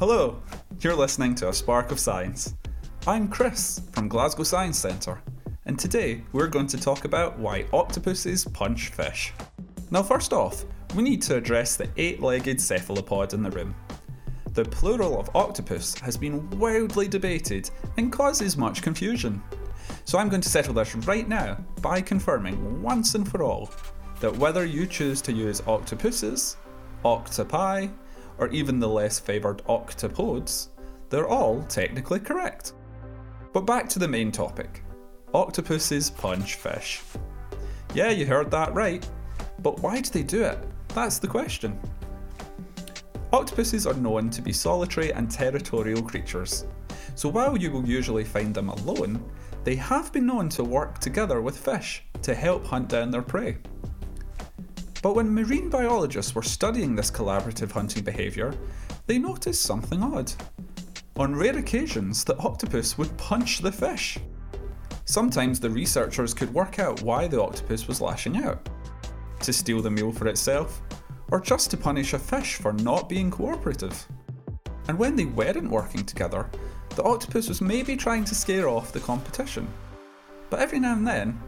Hello, you're listening to A Spark of Science. I'm Chris from Glasgow Science Centre, and today we're going to talk about why octopuses punch fish. Now, first off, we need to address the eight legged cephalopod in the room. The plural of octopus has been wildly debated and causes much confusion. So I'm going to settle this right now by confirming once and for all that whether you choose to use octopuses, octopi, or even the less favoured octopodes, they're all technically correct. But back to the main topic octopuses punch fish. Yeah, you heard that right. But why do they do it? That's the question. Octopuses are known to be solitary and territorial creatures. So while you will usually find them alone, they have been known to work together with fish to help hunt down their prey. But when marine biologists were studying this collaborative hunting behaviour, they noticed something odd. On rare occasions, the octopus would punch the fish. Sometimes the researchers could work out why the octopus was lashing out to steal the meal for itself, or just to punish a fish for not being cooperative. And when they weren't working together, the octopus was maybe trying to scare off the competition. But every now and then,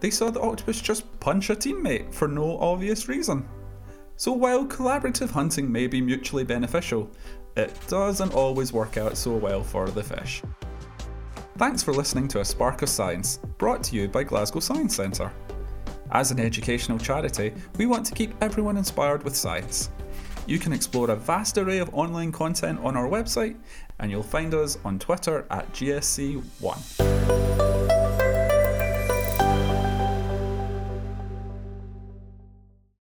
they saw the octopus just punch a teammate for no obvious reason. So while collaborative hunting may be mutually beneficial, it doesn't always work out so well for the fish. Thanks for listening to A Spark of Science, brought to you by Glasgow Science Centre. As an educational charity, we want to keep everyone inspired with science. You can explore a vast array of online content on our website, and you'll find us on Twitter at GSC1.